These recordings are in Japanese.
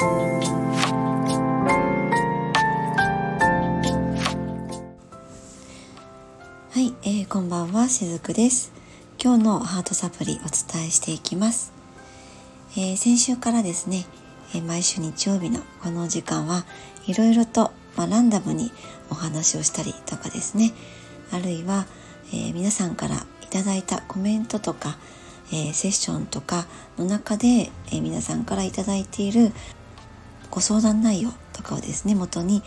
はい、えー、こんばんはしずくです。今日のハートサプリお伝えしていきます、えー、先週からですね、えー、毎週日曜日のこの時間はいろいろと、まあ、ランダムにお話をしたりとかですね。あるいは、え皆さんからいただいたコメントとか、えセッションとかの中で、え皆さんからいただいているご相談内容とかをですね元に、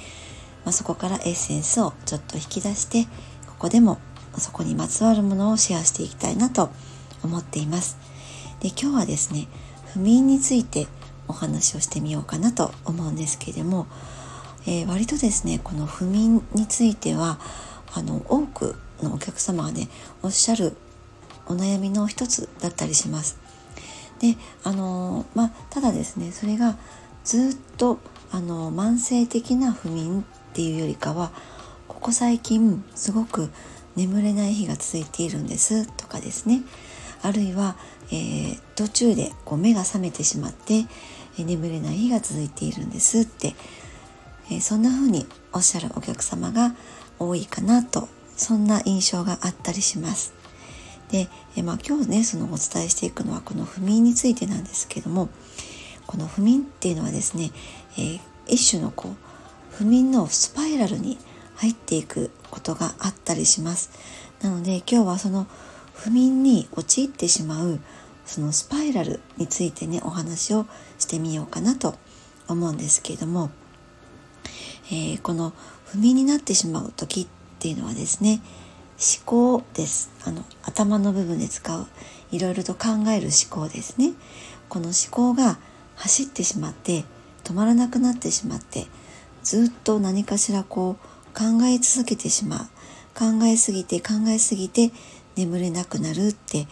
まあ、そこからエッセンスをちょっと引き出してここでもそこにまつわるものをシェアしていきたいなと思っていますで今日はですね不眠についてお話をしてみようかなと思うんですけれども、えー、割とですねこの不眠についてはあの多くのお客様がねおっしゃるお悩みの一つだったりします。であのまあただですねそれがずっとあの慢性的な不眠っていうよりかはここ最近すごく眠れない日が続いているんですとかですねあるいは、えー、途中でこう目が覚めてしまって、え、眠れない日が続いているんですって、えー、そんな風におっしゃるお客様が多いかなとそんな印象があったりします。で、えまあ、今日ねそのお伝えしていくのはこの不眠についてなんですけどもこの不眠っていうのはですね、えー、一種のこう不眠のスパイラルに入っていくことがあったりします。なので今日はその不眠に陥ってしまうそのスパイラルについてねお話をしてみようかなと思うんですけれども、えー、この不眠になってしまう時っていうのはですね思考です。あの頭の部分で使ういろいろと考える思考ですね。この思考が走ってしまって止まらなくなってしまってずっと何かしらこう考え続けてしまう。考えすぎて考えすぎて眠れなくなるって。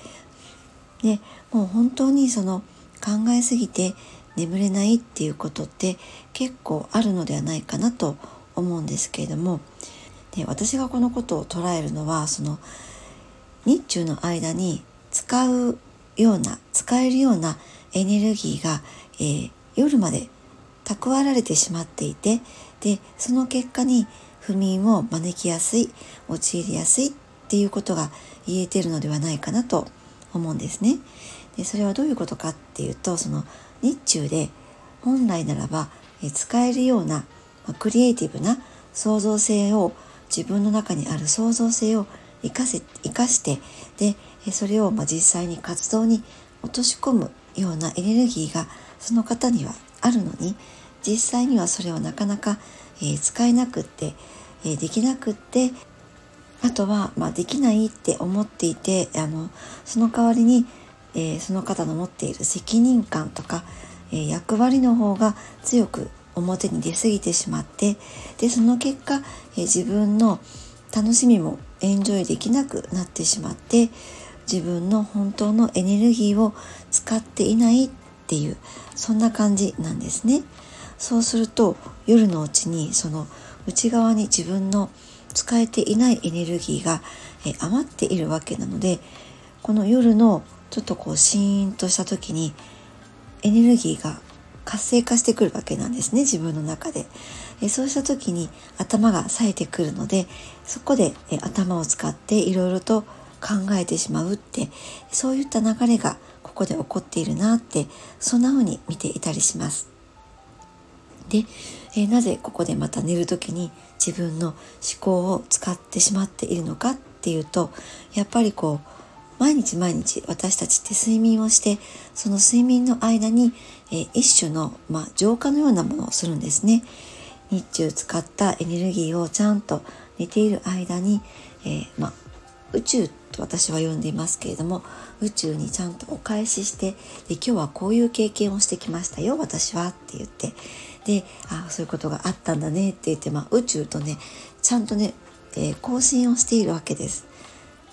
でもう本当にその考えすぎて眠れないっていうことって結構あるのではないかなと思うんですけれどもで私がこのことを捉えるのはその日中の間に使うような使えるようなエネルギーが、えー、夜まで蓄えられてしまっていてでその結果に不眠を招きやすい陥りやすいっていうことが言えてるのではないかなと思うんですね。でそれはどういうことかっていうとその日中で本来ならば使えるようなクリエイティブな創造性を自分の中にある創造性を生かせ生かしてでそれをま実際に活動に落とし込むようなエネルギーがその方にはあるのに実際にはそれをなかなか、え使えなくって、えできなくってあとは、まあ、できないって思っていてあのその代わりに、えー、その方の持っている責任感とか、えー、役割の方が強く表に出過ぎてしまってでその結果、えー、自分の楽しみもエンジョイできなくなってしまって自分の本当のエネルギーを使っていないっていうそんな感じなんですね。そうすると夜のうちにその内側に自分の使えていないエネルギーが余っているわけなのでこの夜のちょっとこうシーンとした時にエネルギーが活性化してくるわけなんですね自分の中でそうした時に頭が冴えてくるのでそこで頭を使っていろいろと考えてしまうってそういった流れがここで起こっているなってそんな風に見ていたりします。で、えー、なぜここでまた寝る時に自分の思考を使ってしまっているのかっていうとやっぱりこう毎日毎日私たちって睡眠をしてその睡眠の間に、えー、一種の、まあ、浄化のようなものをするんですね。日中使ったエネルギーをちゃんと寝ている間に、えー、まあ、宇宙と私は呼んでいますけれども宇宙にちゃんとお返ししてで今日はこういう経験をしてきましたよ私はって言ってであそういうことがあったんだねって言って、まあ、宇宙とねちゃんとね、えー、交信をしているわけです。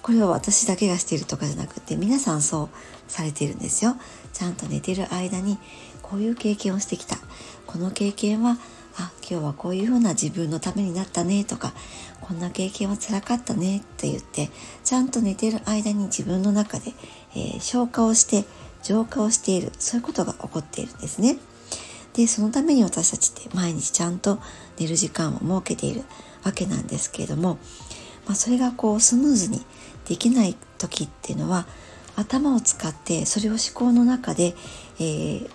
これは私だけがしているとかじゃなくて皆さんそうされているんですよ。ちゃんと寝てる間にこういう経験をしてきた。この経験はあ今日はこういうふうな自分のためになったねとかこんな経験は辛かったねって言ってちゃんと寝てる間に自分の中で、えー、消化をして浄化をしているそういうことが起こっているんですね。でそのために私たちって毎日ちゃんと寝る時間を設けているわけなんですけれども、まあ、それがこうスムーズにできない時っていうのは頭を使ってそれを思考の中で、えー、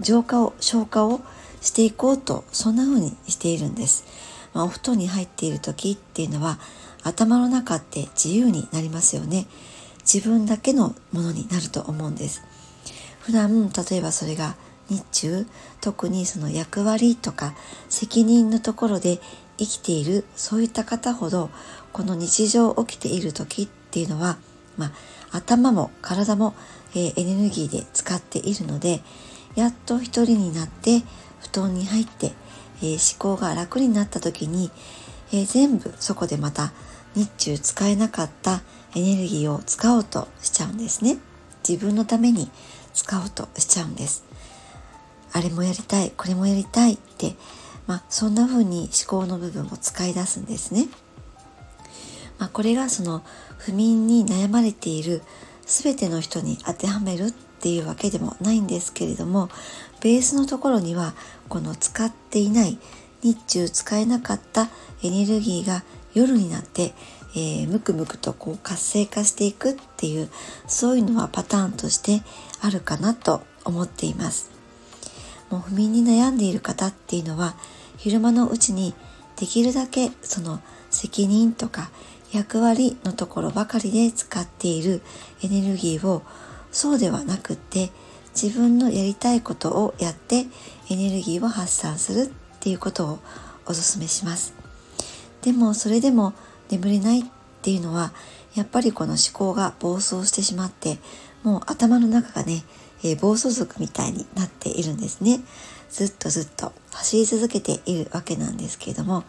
浄化を消化をしていこうとそんな風にしているんです、まあ、お布団に入っている時っていうのは頭の中って自由になりますよね。自分だけのものになると思うんです。普段例えばそれが日中特にその役割とか責任のところで生きているそういった方ほどこの日常起きている時っていうのは、まあ、頭も体も、えー、エネルギーで使っているのでやっと一人になって布団に入って、えー、思考が楽になった時に、えー、全部そこでまた日中使えなかったエネルギーを使おうとしちゃうんですね自分のために使おうとしちゃうんですあれもやりたいこれもやりたいってまあ、そんな風に思考の部分を使い出すんですね。まあ、これがその不眠に悩まれている全ての人に当てはめるっていうわけでもないんですけれどもベースのところにはこの使っていない日中使えなかったエネルギーが夜になって、えー、むくむくとこう活性化していくっていうそういうのはパターンとしてあるかなと思っています。もう不眠に悩んでいる方っていうのは昼間のうちにできるだけその責任とか役割のところばかりで使っているエネルギーをそうではなくって自分のやりたいことをやってエネルギーを発散するっていうことをお勧めします。でもそれでも眠れないっていうのはやっぱりこの思考が暴走してしまってもう頭の中がねえー、暴走族みたいになっているんですね。ずっとずっと走り続けているわけなんですけれども、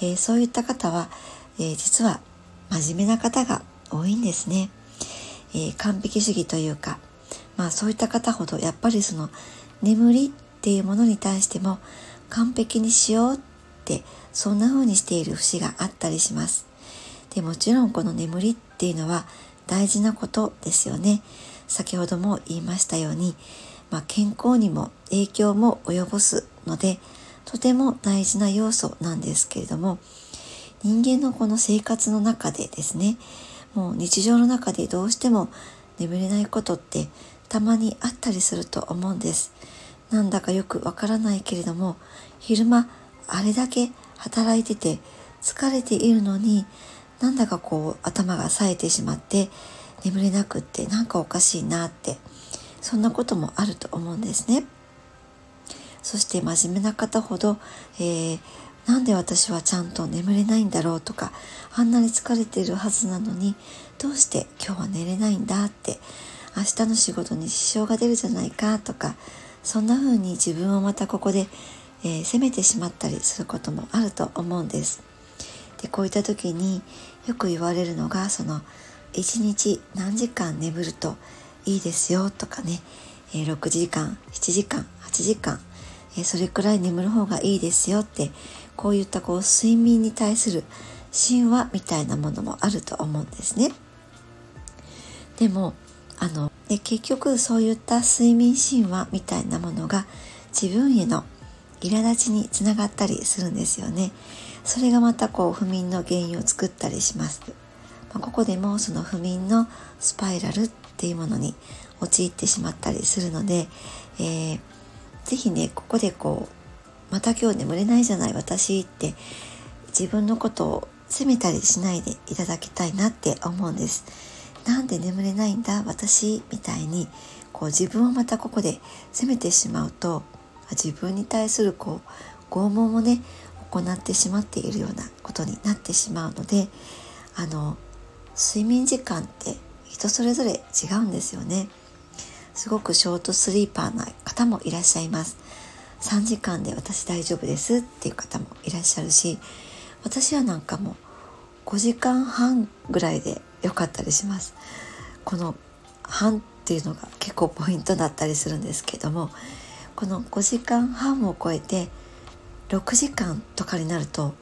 えー、そういった方は、えー、実は真面目な方が多いんですね。え完璧主義というか、まあそういった方ほどやっぱりその眠りっていうものに対しても完璧にしようってそんな風にしている節があったりします。でもちろんこの眠りっていうのは大事なことですよね。先ほども言いましたように、まあ、健康にも影響も及ぼすのでとても大事な要素なんですけれども人間のこの生活の中でですねもう日常の中でどうしても眠れないことってたまにあったりすると思うんですなんだかよくわからないけれども昼間あれだけ働いてて疲れているのになんだかこう頭が冴えてしまって眠れなくってなんかおかしいなってそんなこともあると思うんですね。そして真面目な方ほど、えー、なんで私はちゃんと眠れないんだろうとかあんなに疲れているはずなのにどうして今日は寝れないんだって明日の仕事に支障が出るじゃないかとかそんな風に自分をまたここで、えー、責めてしまったりすることもあると思うんです。でこういった時によく言われるのがその1日何時間眠るといいですよとかね、え6時間7時間8時間、それくらい眠る方がいいですよってこういったこう睡眠に対する神話みたいなものもあると思うんですね。でもあので結局そういった睡眠神話みたいなものが自分への苛立ちにつながったりするんですよね。それがまたこう不眠の原因を作ったりします。まあ、ここでもその不眠のスパイラルっていうものに陥ってしまったりするので、えー、ぜひねここでこうまた今日眠れないじゃない私って自分のことを責めたりしないでいただきたいなって思うんです。なんで眠れないんだ私みたいにこう自分をまたここで責めてしまうと自分に対するこう拷問をね行ってしまっているようなことになってしまうのであの睡眠時間って人それぞれ違うんですよねすごくショートスリーパーな方もいらっしゃいます3時間で私大丈夫ですっていう方もいらっしゃるし私はなんかもう5時間半ぐらいで良かったりします。この半っていうのが結構ポイントだったりするんですけどもこの5時間半を超えて6時間とかになると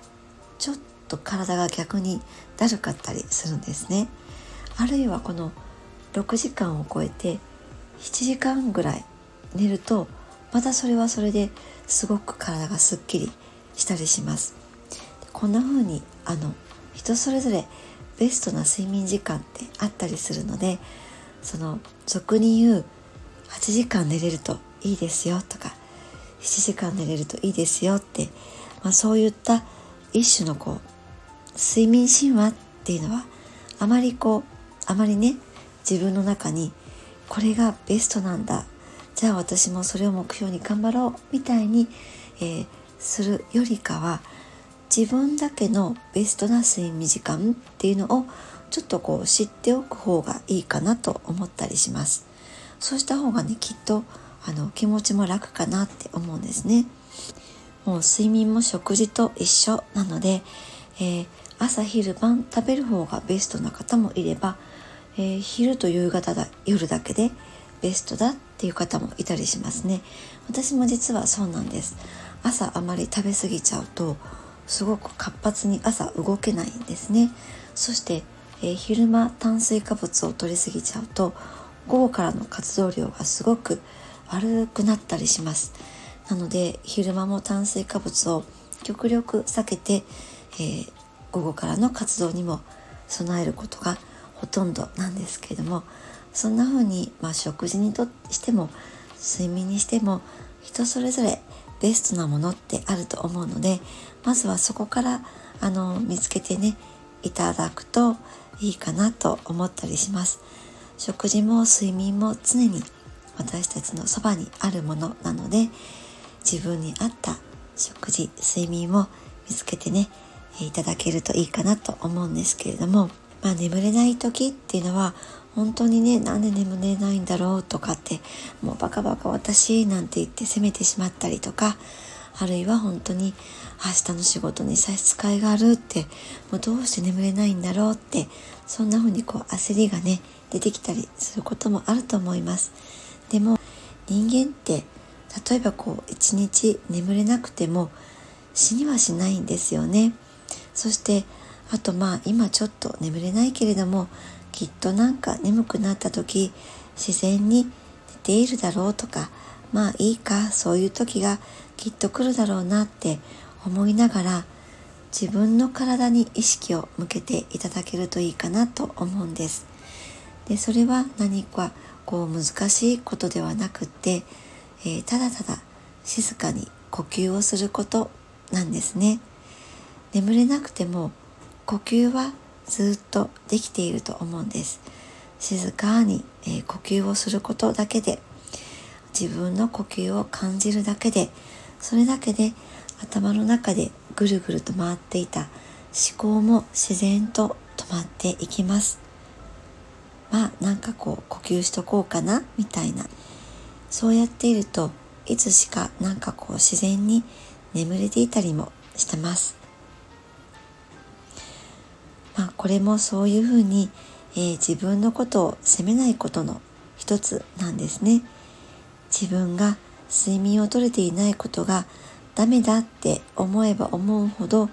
ちょっと体が逆にだるかったりするんですね。あるいはこの6時間を超えて7時間ぐらい寝るとまたそれはそれですごく体がすっきりしたりします。こんな風にあの人それぞれベストな睡眠時間ってあったりするのでその俗に言う8時間寝れるといいですよとか7時間寝れるといいですよって、まあ、そういった一種のこう睡眠神話っていうのはあまりこうあまりね自分の中にこれがベストなんだじゃあ私もそれを目標に頑張ろうみたいに、えー、するよりかは自分だけのベストな睡眠時間っていうのをちょっとこう知っておく方がいいかなと思ったりします。そうした方がねきっとあの気持ちも楽かなって思うんですね。もう睡眠も食事と一緒なので、えー、朝昼晩食べる方がベストな方もいれば、えー、昼と夕方だ夜だけでベストだっていう方もいたりしますね。私も実はそうなんです。朝あまり食べ過ぎちゃうとすごく活発に朝動けないんですね。そして、えー、昼間炭水化物を取り過ぎちゃうと午後からの活動量がすごく悪くなったりします。なので昼間も炭水化物を極力避けて、えー、午後からの活動にも備えることがほとんどなんですけれどもそんな風にまあ、食事にとしても睡眠にしても人それぞれベストなものってあると思うのでまずはそこからあの見つけてねいただくといいかなと思ったりします。食事も睡眠も常に私たちのそばにあるものなので自分に合った食事睡眠を見つけてねいただけるといいかなと思うんですけれども、まあ、眠れない時っていうのは本当にねなんで眠れないんだろうとかってもうバカバカ私なんて言って責めてしまったりとかあるいは本当に明日の仕事に差し支えがあるってもうどうして眠れないんだろうってそんな風にこう焦りがね出てきたりすることもあると思います。でも人間って例えばこう一日眠れなくても死にはしないんですよね。そしてあとまあ今ちょっと眠れないけれどもきっとなんか眠くなった時自然に寝ているだろうとかまあいいかそういう時がきっと来るだろうなって思いながら自分の体に意識を向けていただけるといいかなと思うんです。でそれは何かこう難しいことではなくって、えー、ただただ静かに呼吸をすることなんですね。眠れなくても呼吸はずっとできていると思うんです。静かに、えー、呼吸をすることだけで自分の呼吸を感じるだけでそれだけで頭の中でぐるぐると回っていた思考も自然と止まっていきます。まあなんかこう呼吸しとこうかなみたいな。そうやっているといつしかなんかこう自然に眠れていたりもしてます。まあ、これもそういうふうに、えー、自分のことを責めないことの一つなんですね。自分が睡眠をとれていないことがダメだって思えば思うほど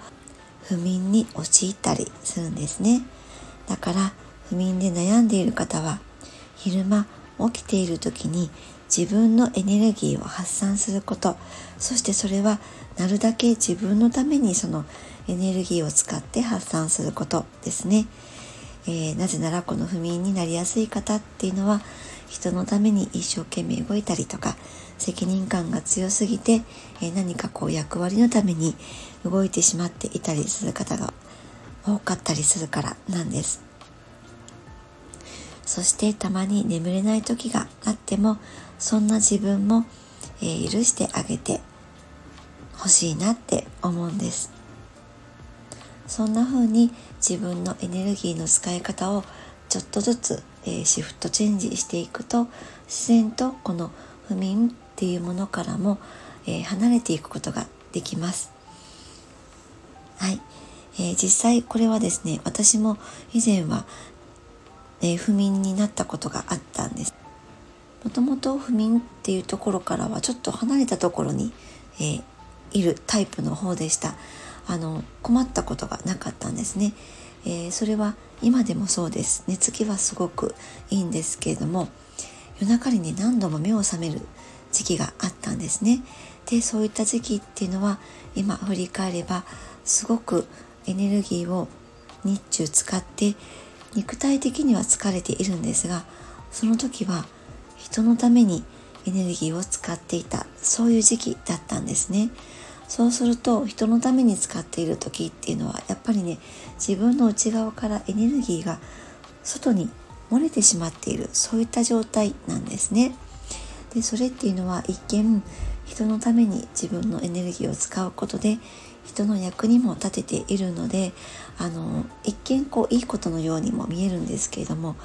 不眠に陥ったりするんですね。だから不眠で悩んでいる方は昼間起きている時に自分のエネルギーを発散することそしてそれはなるだけ自分のためにそのエネルギーを使って発散することですね、えー、なぜならこの不眠になりやすい方っていうのは人のために一生懸命動いたりとか責任感が強すぎて、え、何かこう役割のために動いてしまっていたりする方が多かったりするからなんです。そしてたまに眠れない時があってもそんな自分も、え、許してあげてほしいなって思うんです。そんな風に自分のエネルギーの使い方をちょっとずつ、えー、シフトチェンジしていくと自然とこの不眠っていうものからも、えー、離れていくことができます。はい、えー、実際これはですね私も以前は、え不眠になったことがあったんです。もともと不眠っていうところからはちょっと離れたところに、えいるタイプの方でした。あの困ったことがなかったんですね、えー、それは今でもそうです。寝つきはすごくいいんですけれども夜中にね何度も目を覚める時期があったんですね。でそういった時期っていうのは今振り返ればすごくエネルギーを日中使って肉体的には疲れているんですがその時は人のためにエネルギーを使っていたそういう時期だったんですね。そうすると人のために使っている時っていうのはやっぱりね自分の内側からエネルギーが外に漏れてしまっているそういった状態なんですね。でそれっていうのは一見人のために自分のエネルギーを使うことで人の役にも立てているのであの一見こういいことのようにも見えるんですけれども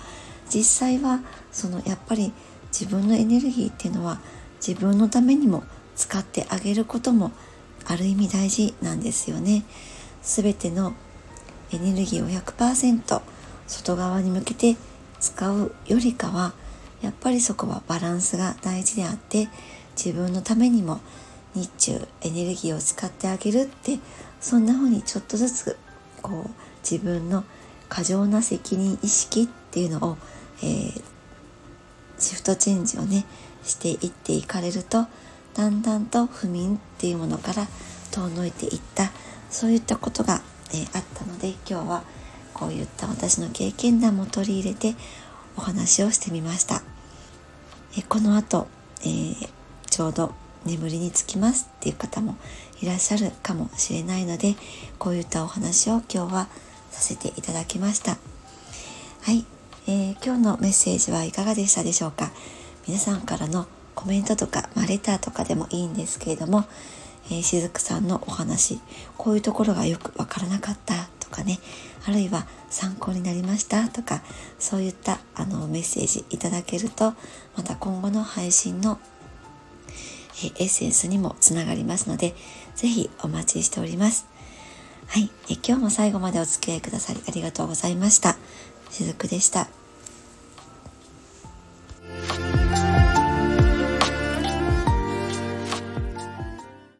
実際はそのやっぱり自分のエネルギーっていうのは自分のためにも使ってあげることもある意味大事なんですよね。すべてのエネルギーを100%外側に向けて使うよりかはやっぱりそこはバランスが大事であって自分のためにも日中エネルギーを使ってあげるってそんな風にちょっとずつこう自分の過剰な責任意識っていうのを、えー、シフトチェンジをねしていっていかれるとだんだんと不眠っていうものから遠のいていったそういったことが、えー、あったので今日はこういった私の経験談も取り入れてお話をしてみました。えこの後、えー、ちょうど眠りにつきますっていう方もいらっしゃるかもしれないのでこういったお話を今日はさせていただきました。はい、えー、今日のメッセージはいかがでしたでしょうか？皆さんからのコメントとか、まあ、レターとかでもいいんですけれども、えー、しずくさんのお話こういうところがよくわからなかったとかねあるいは参考になりましたとかそういったあのメッセージいただけるとまた今後の配信のえエッセンスにもつながりますので、ぜひお待ちしております。はい、え今日も最後までお付き合いくださりありがとうございました。しずくでした。